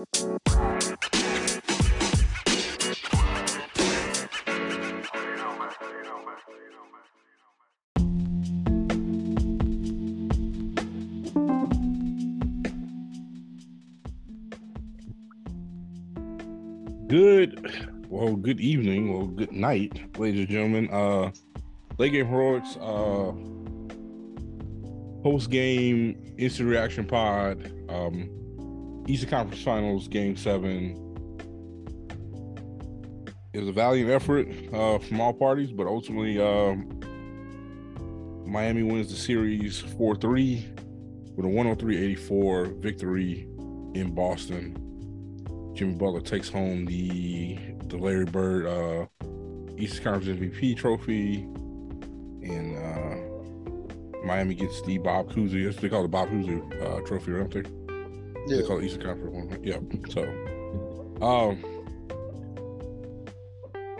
Good, well, good evening, well, good night, ladies and gentlemen. Uh, Late Game Heroics, uh, post game instant reaction pod, um, Eastern Conference Finals, Game Seven. It was a valiant effort uh, from all parties, but ultimately, um, Miami wins the series 4 3 with a 103 84 victory in Boston. Jimmy Butler takes home the the Larry Bird uh, Eastern Conference MVP trophy, and uh, Miami gets the Bob Cousy. That's what they call the Bob Cousy uh, trophy, right there. Yeah. They call it Eastern Conference one. Yeah. So, um,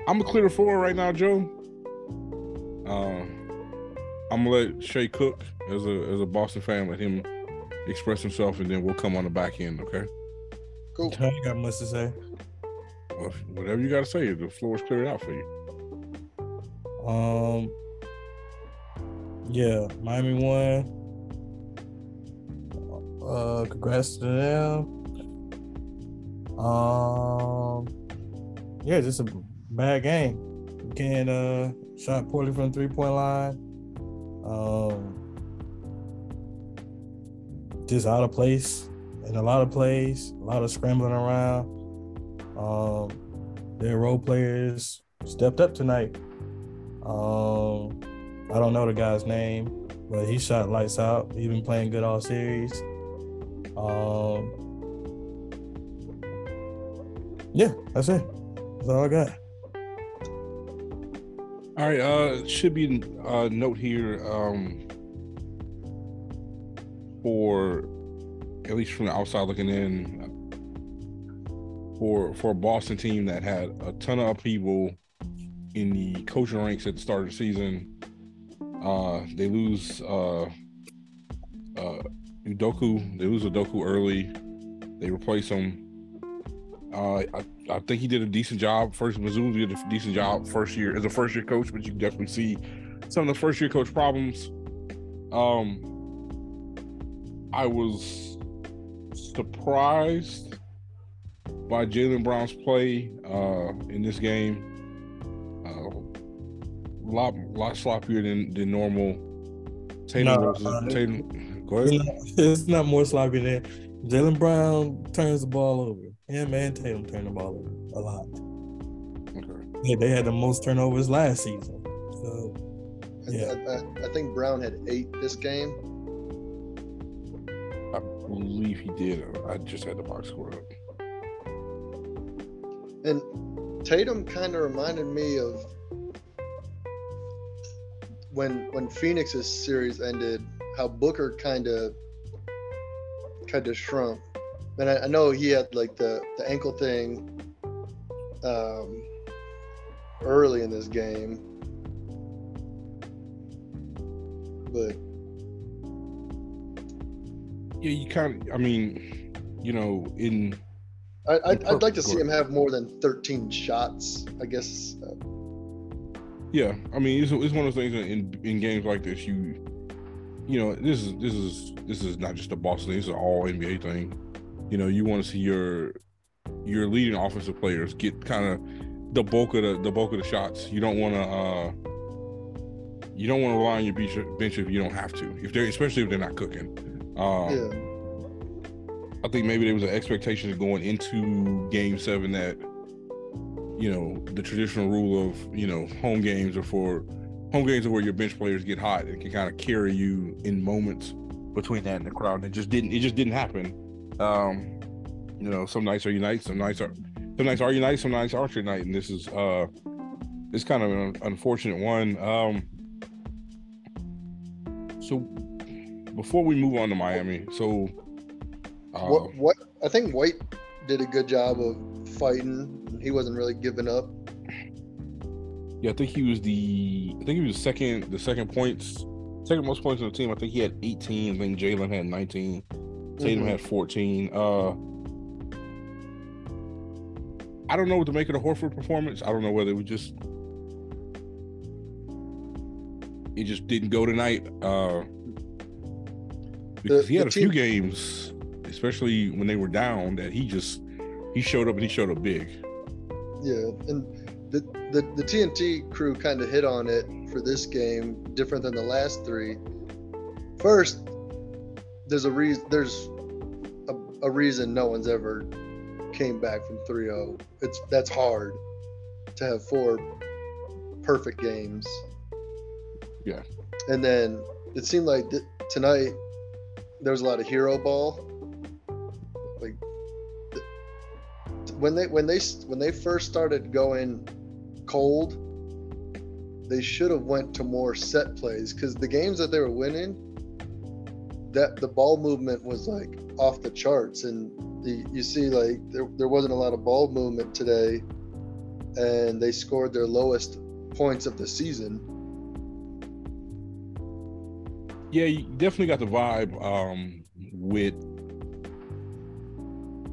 I'm a clear four right now, Joe. Um, I'm gonna let Shay Cook as a as a Boston fan let him express himself, and then we'll come on the back end. Okay. Cool. I got much to say. Well, whatever you got to say, the floor is cleared out for you. Um. Yeah, Miami won. Uh, congrats to them. Um. Yeah, just a bad game. Again, uh, shot poorly from the three point line. Um. Just out of place in a lot of plays, a lot of scrambling around. Um, their role players stepped up tonight. Um, I don't know the guy's name, but he shot lights out. He's been playing good all series. Um, yeah, that's it. That's all I got. All right. Uh, should be a note here um, for at least from the outside looking in, for for a Boston team that had a ton of upheaval in the coaching ranks at the start of the season. Uh, they lose uh, uh, Udoka. They lose Udoka early. They replace him. Uh, I, I think he did a decent job. First, Mazzulla did a decent job first year as a first year coach, but you definitely see some of the first year coach problems. Um, I was surprised by Jaylen Brown's play uh, in this game. Uh, a lot, lot sloppier than, than normal. Tatum, no, Tatum, go. It's not more sloppy than Jaylen Brown turns the ball over. Him and Tatum turn the ball over a lot. Okay. Yeah, they had the most turnovers last season. So, yeah. I, I, I think Brown had eight this game I believe he did. I just had the box score up. And Tatum kind of reminded me of when when Phoenix's series ended, how Booker kind of kind of shrunk. And I, I, know he had like the the ankle thing um, early in this game, but yeah, you kind of. I mean, you know, in. I, I'd, I'd like to see him have more than 13 shots. I guess. Yeah, I mean, it's, it's one of those things in in games like this. You, you know, this is this is this is not just a Boston. This is an all NBA thing. You know, you want to see your your leading offensive players get kind of the bulk of the the bulk of the shots. You don't want to. uh you don't want to rely on your bench if you don't have to. If they're especially if they're not cooking. Um, yeah. I think maybe there was an expectation going into Game Seven that you know the traditional rule of you know home games are for home games are where your bench players get hot and can kind of carry you in moments between that and the crowd. It just didn't. It just didn't happen. Um, you know, some nights are nights, some nights are some nights are nights, some nights aren't night, and this is uh, this kind of an unfortunate one. Um, so before we move on to Miami, so uh, what what I think White did a good job of fighting. He wasn't really giving up. Yeah, I think he was the I think he was the second the second points second most points on the team. I think he had 18. I think Jaylen had 19. Tatum mm-hmm. had 14. Uh I don't know what to make of the Horford performance. I don't know whether it was just it just didn't go tonight. Uh because The- he had a few games, especially when they were down, that he just he showed up and he showed up big. Yeah, and the the, the TNT crew kind of hit on it for this game, different than the last three. First, there's a reason. There's a, a reason no one's ever came back from 3-0. It's that's hard to have four perfect games. Yeah. And then it seemed like th- tonight there was a lot of hero ball. Like th- when they when they when they first started going cold, they should have went to more set plays because the games that they were winning, that the ball movement was like off the charts, and the, you see like there, there wasn't a lot of ball movement today, and they scored their lowest points of the season. Yeah, you definitely got the vibe um, with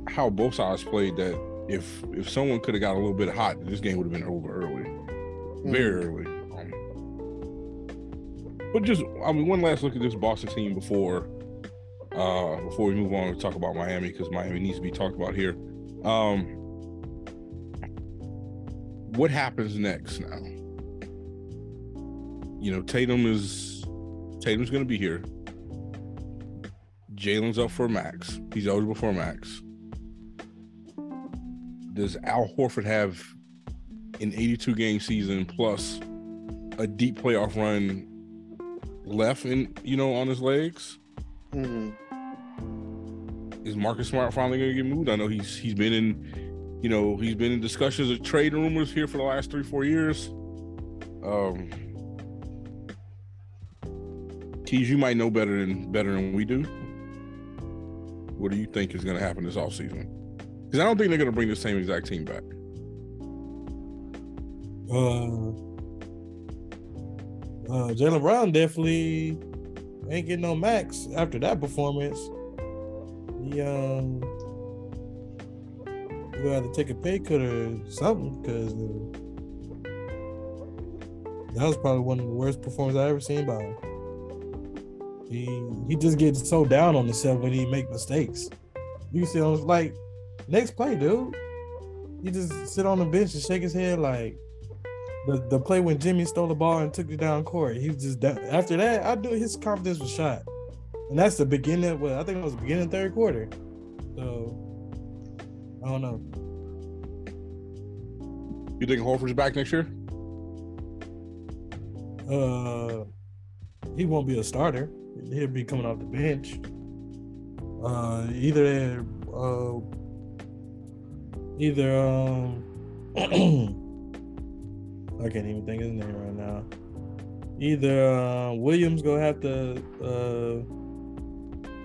how both sides played. That if if someone could have got a little bit hot, this game would have been over early, very early. Um, but just, I mean, one last look at this Boston team before uh, before we move on to talk about Miami because Miami needs to be talked about here. Um, what happens next now? You know, Tatum is Tatum's going to be here. Jaylen's up for max. He's eligible for max. Does Al Horford have an 82 game season plus a deep playoff run left in you know on his legs? Mhm. Is Marcus Smart finally going to get moved? I know he's he's been in, you know, he's been in discussions of trade rumors here for the last three four years. Um, Keys, you might know better than better than we do. What do you think is going to happen this offseason? Because I don't think they're going to bring the same exact team back. Uh, uh, Jaylen Brown definitely ain't getting no max after that performance. He um, gonna have to take a pay cut or something because uh, that was probably one of the worst performances I ever seen by him. He he just gets so down on himself when he make mistakes. You see, I was like, next play, dude. He just sit on the bench and shake his head like the the play when Jimmy stole the ball and took it down court. He was just down. after that. I do his confidence was shot, and that's the beginning. Well, I think it was the beginning of third quarter. So I don't know. You think Horford's back next year? Uh, he won't be a starter. He'll be coming off the bench. Uh, either uh, either um, I can't even think his name right now. Either uh, Williams gonna have to uh,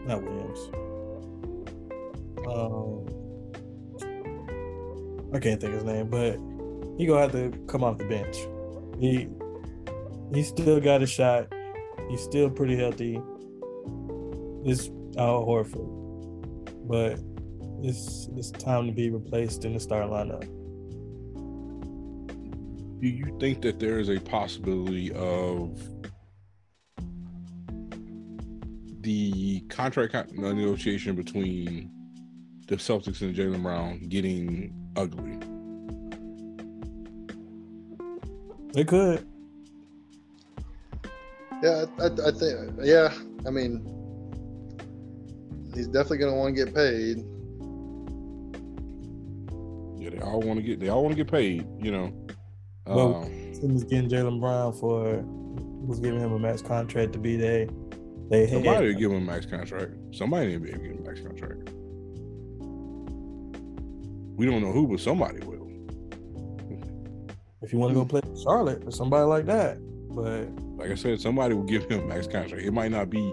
not Williams. Um, I can't think his name, but he gonna have to come off the bench. He he still got a shot. He's still pretty healthy. It's Al Horford, but it's it's time to be replaced in the starting lineup. Do you think that there is a possibility of the contract negotiation between the Celtics and Jaylen Brown getting ugly? They could. Yeah, I, I, I think. Yeah, I mean, he's definitely gonna want to get paid. All want to get they all want to get paid. You know. Well, Um, Simmons getting Jaylen Brown for was giving him a max contract to be there. They had somebody will give him a max contract. Somebody to be able to give him a max contract. We don't know who, but somebody will. if you want to go play Charlotte or somebody like that. But like I said, somebody will give him a max contract. It might not be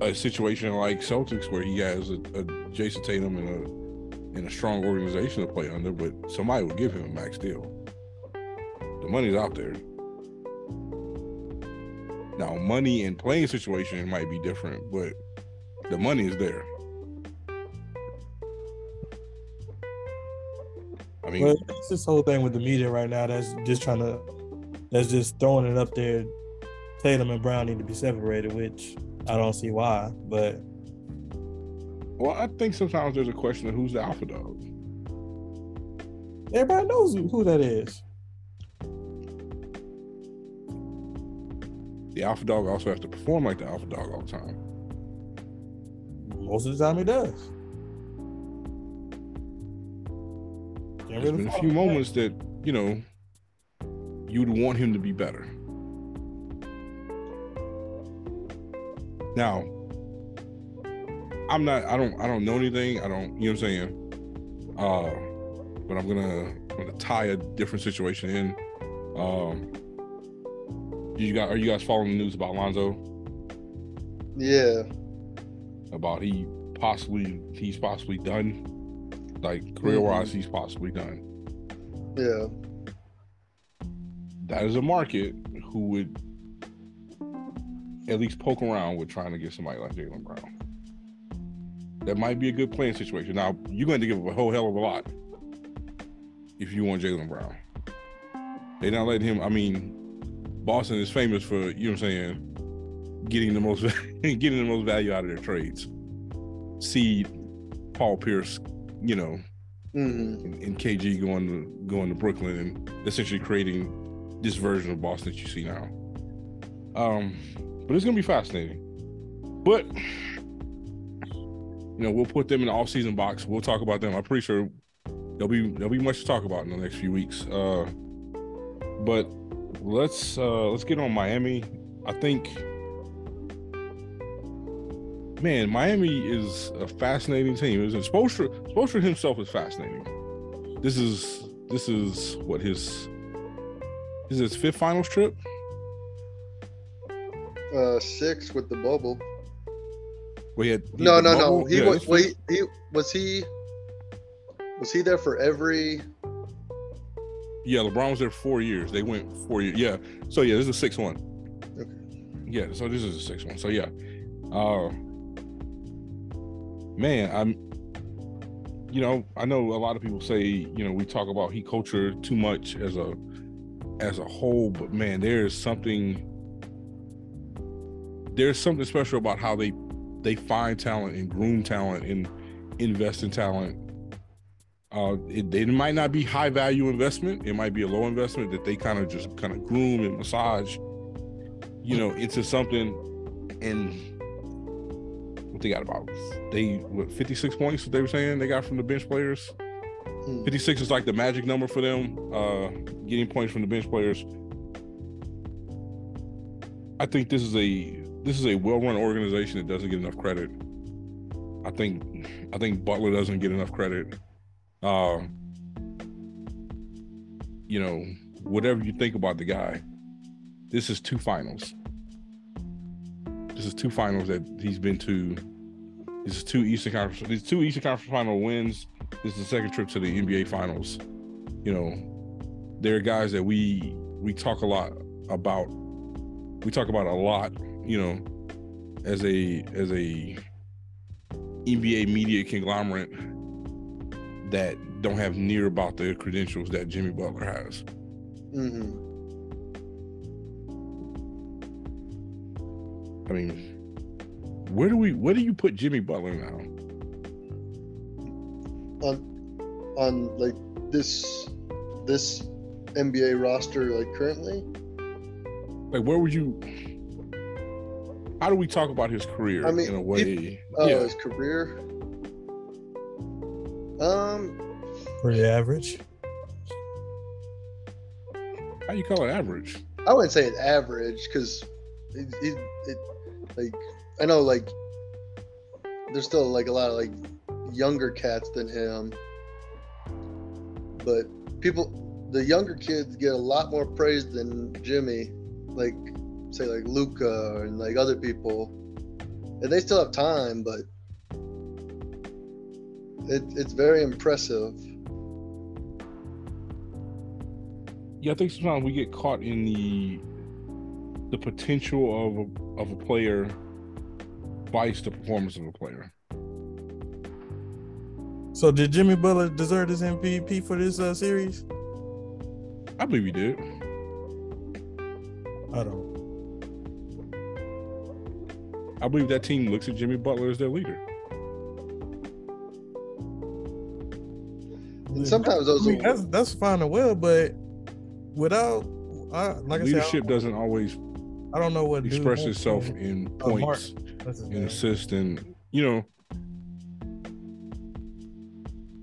a situation like Celtics where he has a, a Jayson Tatum and a and a strong organization to play under, but somebody would give him a max deal. The money's out there. Now, money and playing situation might be different, but the money is there. I mean, Well, it's this whole thing with the media right now that's just trying to, that's just throwing it up there. Tatum and Brown need to be separated, which I don't see why. But well, I think sometimes there's a question of who's the alpha dog. everybody knows who, that is. The alpha dog also has to perform like the alpha dog all the time. Most of the time, he does. There's really been a few moments that you know you would want him to be better. Now, I'm not. I don't. I don't know anything. I don't. You know what I'm saying? Uh, but I'm gonna. I'm gonna tie a different situation in. Um, you got? Are you guys following the news about Lonzo? Yeah. About he possibly he's possibly done. Like career wise, he's possibly done. Yeah. that is a market who would at least poke around with trying to get somebody like Jaylen Brown. That might be a good playing situation. Now you're going to give up a whole hell of a lot if you want Jaylen Brown. They're not letting him. I mean, Boston is famous for you know what I'm saying, getting the most getting the most value out of their trades. See Paul Pierce, you know, hmm and, and KG going to going to Brooklyn and essentially creating this version of Boston that you see now. Um, but it's gonna be fascinating. But you know, we'll put them in the off-season box. We'll talk about them. I'm pretty sure there'll be there'll be much to talk about in the next few weeks. Uh, but let's uh, let's get on Miami. I think, man, Miami is a fascinating team. Is Spoelstra? Spoelstra himself is fascinating. This is this is what his is his fifth finals trip. Uh, six with the bubble. Where he had, he No, had no, no. He Yeah, was. his Wait, he was he. Was he there for every? Yeah, LeBron was there four years. They went four years. Yeah. So yeah, this is the sixth one. Okay. Yeah. So this is a sixth one. So yeah. Uh man, I'm you know, I know a lot of people say, you know, we talk about heat culture too much as a as a whole, but man, there is something there's something special about how they they find talent and groom talent and invest in talent uh, it, it might not be high value investment. It might be a low investment that they kind of just kind of groom and massage, you know, into something. And what they got about they what 56 points that they were saying they got from the bench players. Hmm. 56 is like the magic number for them, uh, getting points from the bench players. I think this is a this is a well-run organization that doesn't get enough credit. I think I think Butler doesn't get enough credit. Um, you know, whatever you think about the guy, this is two finals. This is two finals that he's been to. This is two Eastern Conference. These two Eastern Conference final wins. This is the second trip to the NBA Finals. You know, there are guys that we we talk a lot about. We talk about a lot. You know, as a as a NBA media conglomerate that don't have near about the credentials that Jimmy Butler has. hmm I mean, where do we where do you put Jimmy Butler now? On, on like this, this NBA roster like currently. Like where would you how do we talk about his career I mean, in a way? Oh, yeah. his career. Um, Pretty average. How you call it average? I wouldn't say it's average because it, it, it, like I know like there's still like a lot of like younger cats than him, but people, the younger kids get a lot more praise than Jimmy, like say like Luka and like other people, and they still have time, but it, it's very impressive. Yeah, I think sometimes we get caught in the the potential of a, of a player bias the performance of a player. So did Jimmy Butler deserve his MVP for this uh, series? I believe he did. I don't. I believe that team looks at Jimmy Butler as their leader. And sometimes those I mean, that's that's fine and well, but without I, like I Leadership said, doesn't always I don't know what express itself to- in uh, points That's and name. assists and you know.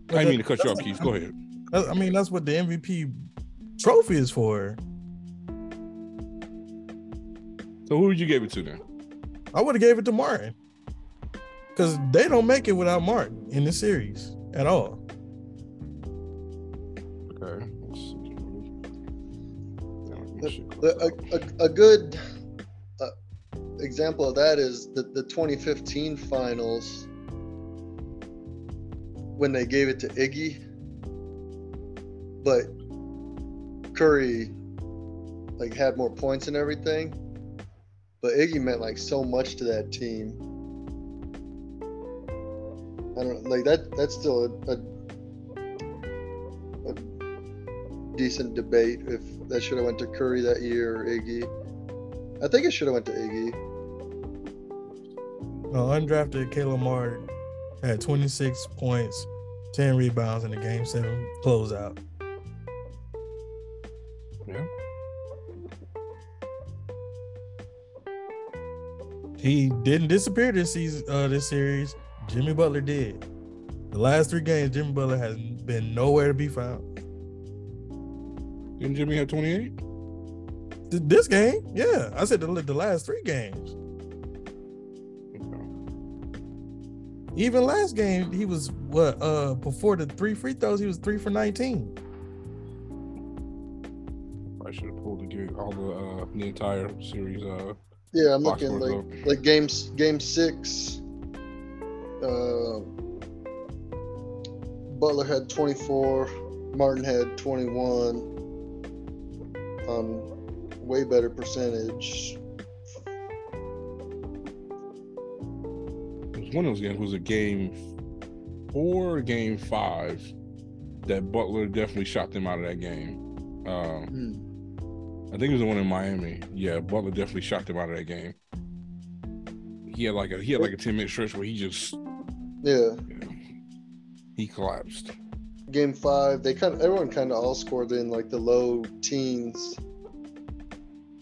But I that- mean to cut you off, that's- Keith. Go ahead. I mean, that's what the MVP trophy is for. So who would you give it to then? I would have gave it to Martin because they don't make it without Martin in the series at all. Okay. Let's see. Yeah, let me The- see. The- a, a, a good uh, example of that is the, the 2015 finals when they gave it to Iggy, but Curry like had more points and everything. But Iggy meant like so much to that team. I don't like that. That's still a, a, a decent debate if that should have went to Curry that year or Iggy. I think it should have went to Iggy. No, undrafted Caleb Martin had 26 points, 10 rebounds in the game seven closeout. He didn't disappear this season, uh, this series. Jimmy Butler did. The last three games, Jimmy Butler has been nowhere to be found. Didn't Jimmy have 28? Th- This game, yeah, I said the, the last three games. Even last game, he was what? Uh, before the three free throws, he was three for 19. I should have pulled the game, all the uh, the entire series. Uh, Yeah, I'm box looking scores like like games game six. Uh, Butler had 24. Martin had 21. On way better percentage. it was one of those games was a game four, or game five that Butler definitely shot them out of that game. Um, Hmm. I think it was the one in Miami. Yeah, Butler definitely shocked him out of that game. He had like a he had like a 10 minute stretch where he just Yeah, you know, he collapsed. game five. They kind of everyone kind of all scored in like the low teens.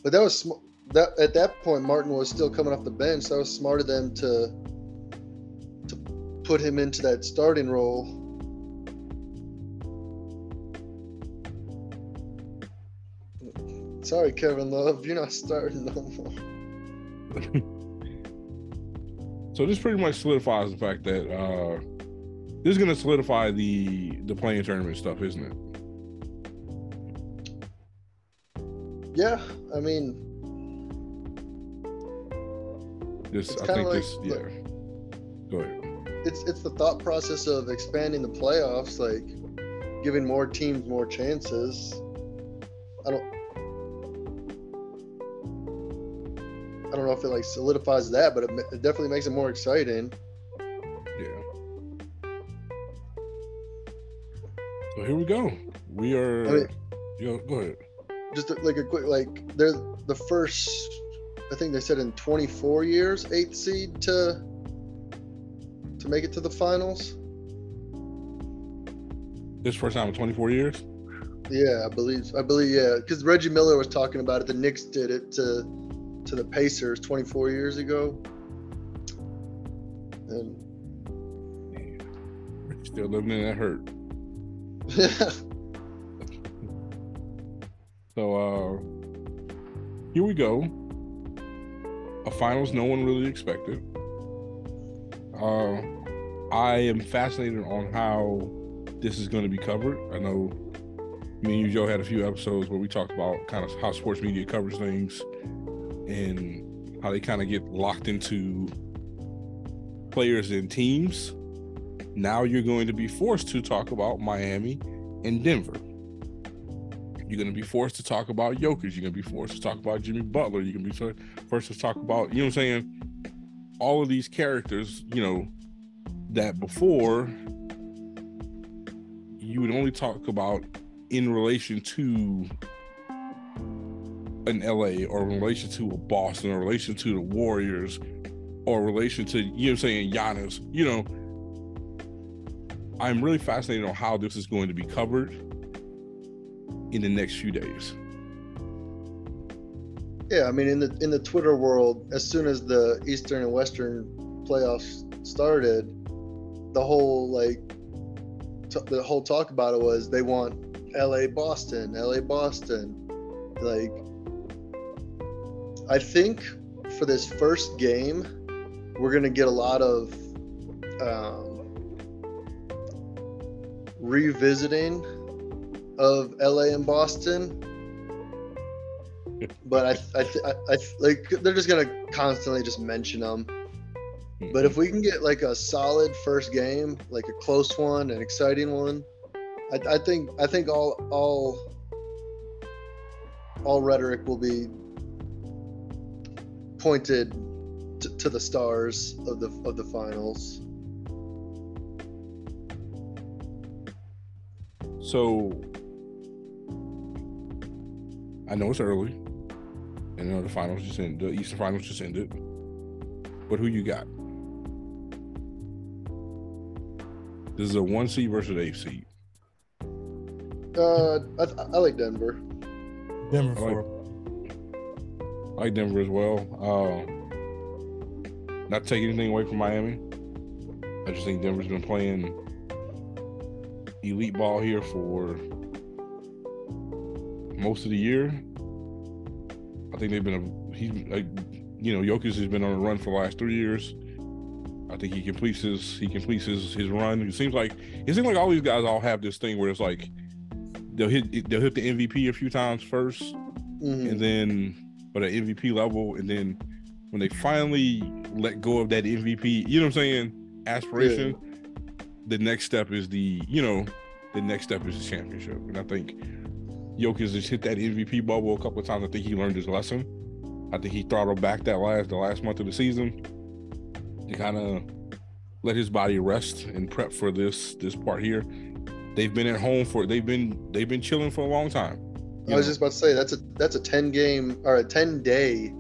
But that was sm- that at that point Martin was still coming off the bench. So that was smart of them to to put him into that starting role. Sorry, Kevin Love, you're not starting no more. So this pretty much solidifies the fact that uh this is gonna solidify the the playing tournament stuff, isn't it? Yeah, I mean, This It's I think like- this yeah. Go ahead. it's it's the thought process of expanding the playoffs, like giving more teams more chances. I don't know if it like solidifies that, but it, it definitely makes it more exciting. Yeah. So here we go. We are I mean- you know, go ahead. Just like a quick, like they're the first. I think they said in 24 years, eighth seed to to make it to the finals. This first time in 24 years. Yeah, I believe. I believe. Yeah, because Reggie Miller was talking about it. The Knicks did it to to the Pacers 24 years ago, and Still living in that hurt. So uh here we go. A finals no one really expected. Uh I am fascinated on how this is going to be covered. I know me and you, Joe, had a few episodes where we talked about kind of how sports media covers things and how they kind of get locked into players and teams. Now you're going to be forced to talk about Miami and Denver. You're going to be forced to talk about Jokic. You're going to be forced to talk about Jimmy Butler. You're going to be for- forced to talk about, you know what I'm saying? All of these characters, you know, that before you would only talk about in relation to an LA or in relation to a Boston or in relation to the Warriors or in relation to you know I'm saying Giannis, you know, I'm really fascinated on how this is going to be covered in the next few days. Yeah, I mean, in the in the Twitter world, as soon as the Eastern and Western playoffs started, the whole like t- the whole talk about it was they want L.A. Boston, L.A. Boston. Like, I think for this first game, we're gonna get a lot of um, revisiting of LA and Boston. But I, I, I, I, like they're just gonna constantly just mention them. But if we can get like a solid first game, like a close one, an exciting one, I, I think I think all all all rhetoric will be pointed to, to the stars of the of the finals. So I know it's early. and I know the finals just ended. The Eastern Finals just ended. But who you got? This is a one seed versus eight seed. Uh, I, I like Denver. Denver I like- for I like Denver as well. Uh, not taking anything away from Miami. I just think Denver's been playing elite ball here for most of the year. I think they've been a he, like you know Jokic has been on a run for the last three years. I think he completes his he completes his his run. It seems like it seems like all these guys all have this thing where it's like they'll hit they'll hit the MVP a few times first, Mhm. and then or the MVP level, and then when they finally let go of that MVP, you know what I'm saying, aspiration, the next step is the you know the next step is the championship, and I think Jokic has hit that MVP bubble a couple of times. I think he learned his lesson. I think he throttled back that last the last month of the season to kind of let his body rest and prep for this this part here. They've been at home for they've been they've been chilling for a long time. I was know. just about to say that's a that's a ten game or a ten day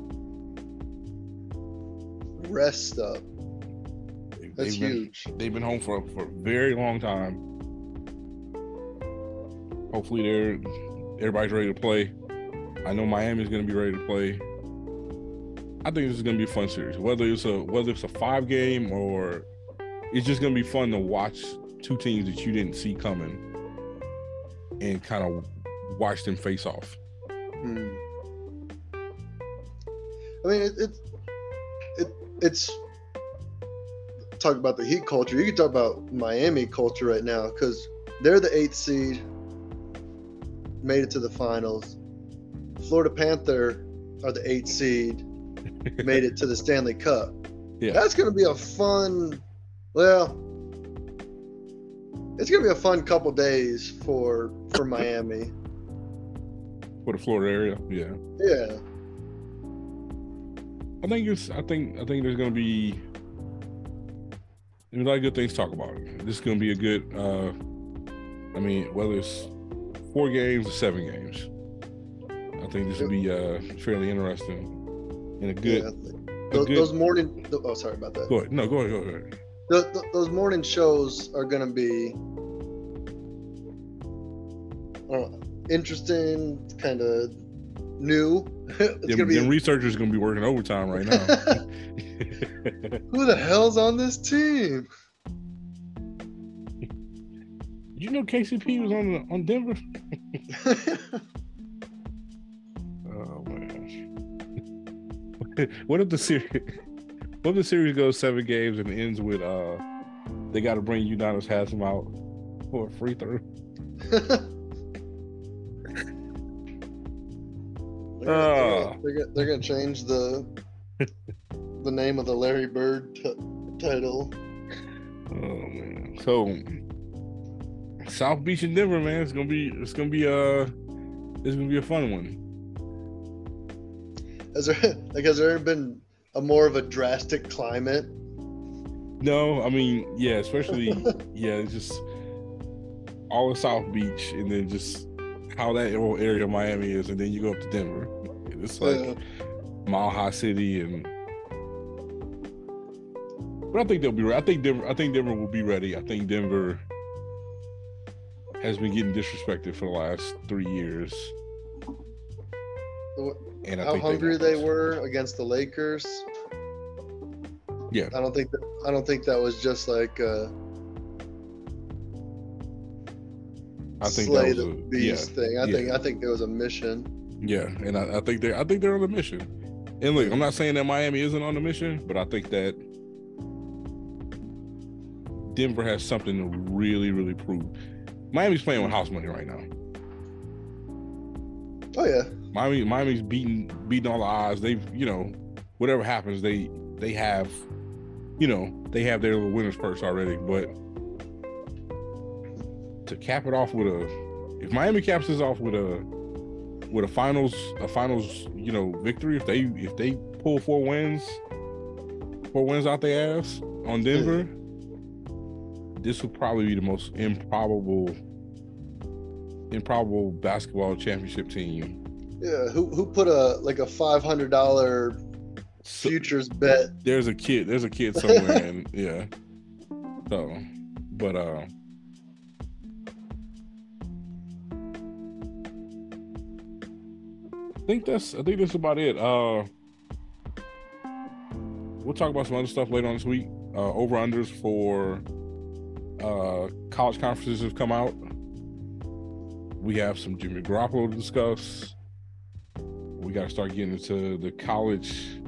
rest up. That's they've been- huge. they've been home for for a very long time. Hopefully, they're everybody's ready to play. I know Miami's going to be ready to play. I think this is going to be a fun series. Whether it's a whether it's a five game or it's just going to be fun to watch two teams that you didn't see coming and kind of watch them face off. Hmm. I mean, it, it, it it's talk about the Heat culture. You can talk about Miami culture right now because they're the eighth seed, made it to the finals. Florida Panther are the eighth seed, made it to the Stanley Cup. Yeah. That's going to be a fun, well, it's going to be a fun couple days for for Miami. For the Florida area, yeah. Yeah. I think it's. I think. I think there's going to be. There's a lot of good things to talk about. This is going to be a good. uh I mean, whether it's four games or seven games, I think this will be uh fairly interesting and a good. yeah. a Those, good those morning, oh, sorry about that. go ahead. No, go ahead. Go ahead. Th- th- those morning shows are going to be I don't know, interesting, kind of new. it's Them, to be them researchers going to be working overtime right now. who the hell's on this team? Did you know, KCP was on the, on Denver. Oh my gosh! what if the series? What if the series goes seven games and ends with uh, they got to bring Udonis Haslem out for a free throw? They're, gonna, they're, gonna, they're gonna change the the name of the Larry Bird t- title. Oh man. So South Beach and Denver, man, it's gonna be it's gonna be uh it's gonna be a fun one. Has there like has there ever been a more of a drastic climate? No, I mean, yeah, especially yeah, it's just all of South Beach, and then just how that whole area of Miami is, and then you go up to Denver. It's like Yeah. Mile High City, and but I think they'll be. re- I think Denver. I think Denver will be ready. I think Denver has been getting disrespected for the last three years, and I How think hungry got they were against the Lakers. Yeah. I don't think that I don't think that was just like uh I think slay that was the a, beast thing. I yeah. think I think there was a mission. Yeah, and I, I think they I think they're on a mission. And look, I'm not saying that Miami isn't on a mission, but I think that Denver has something to really, really prove. Miami's playing with house money right now. Oh yeah. Miami, Miami's beating beating all the odds. They've, you know, whatever happens, they they have, you know, they have their little winners purse already. But to cap it off with a, if Miami caps this off with a, with a finals a finals, you know, victory, if they if they pull four wins, four wins out their ass on Denver, this will probably be the most improbable improbable basketball championship team Yeah. Who who put a like a five hundred dollar futures bet? there's a kid there's a kid somewhere and yeah so but uh think that's I think that's about it. Uh we'll talk about some other stuff later on this week. Uh over unders for uh college conferences have come out. We have some Jimmy Garoppolo to discuss. We gotta start getting into the college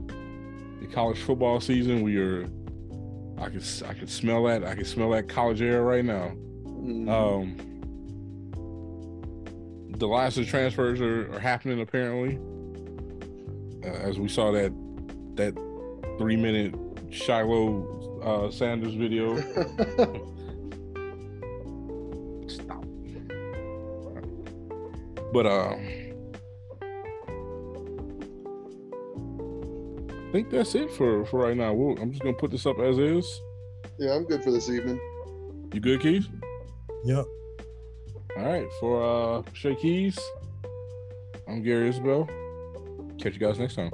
the college football season. We are I can I can smell that. I can smell that college air right now. Mm, Um, the last of the transfers are, are happening apparently. Uh, as we saw that that three minute Shiloh uh, Sanders video. Stop. But uh, I think that's it for for right now. We'll, I'm just gonna put this up as is. yeah, I'm good for this evening. You good, Keith? Right, for uh Shay Keys, I'm Gary Isabel. Catch you guys next time.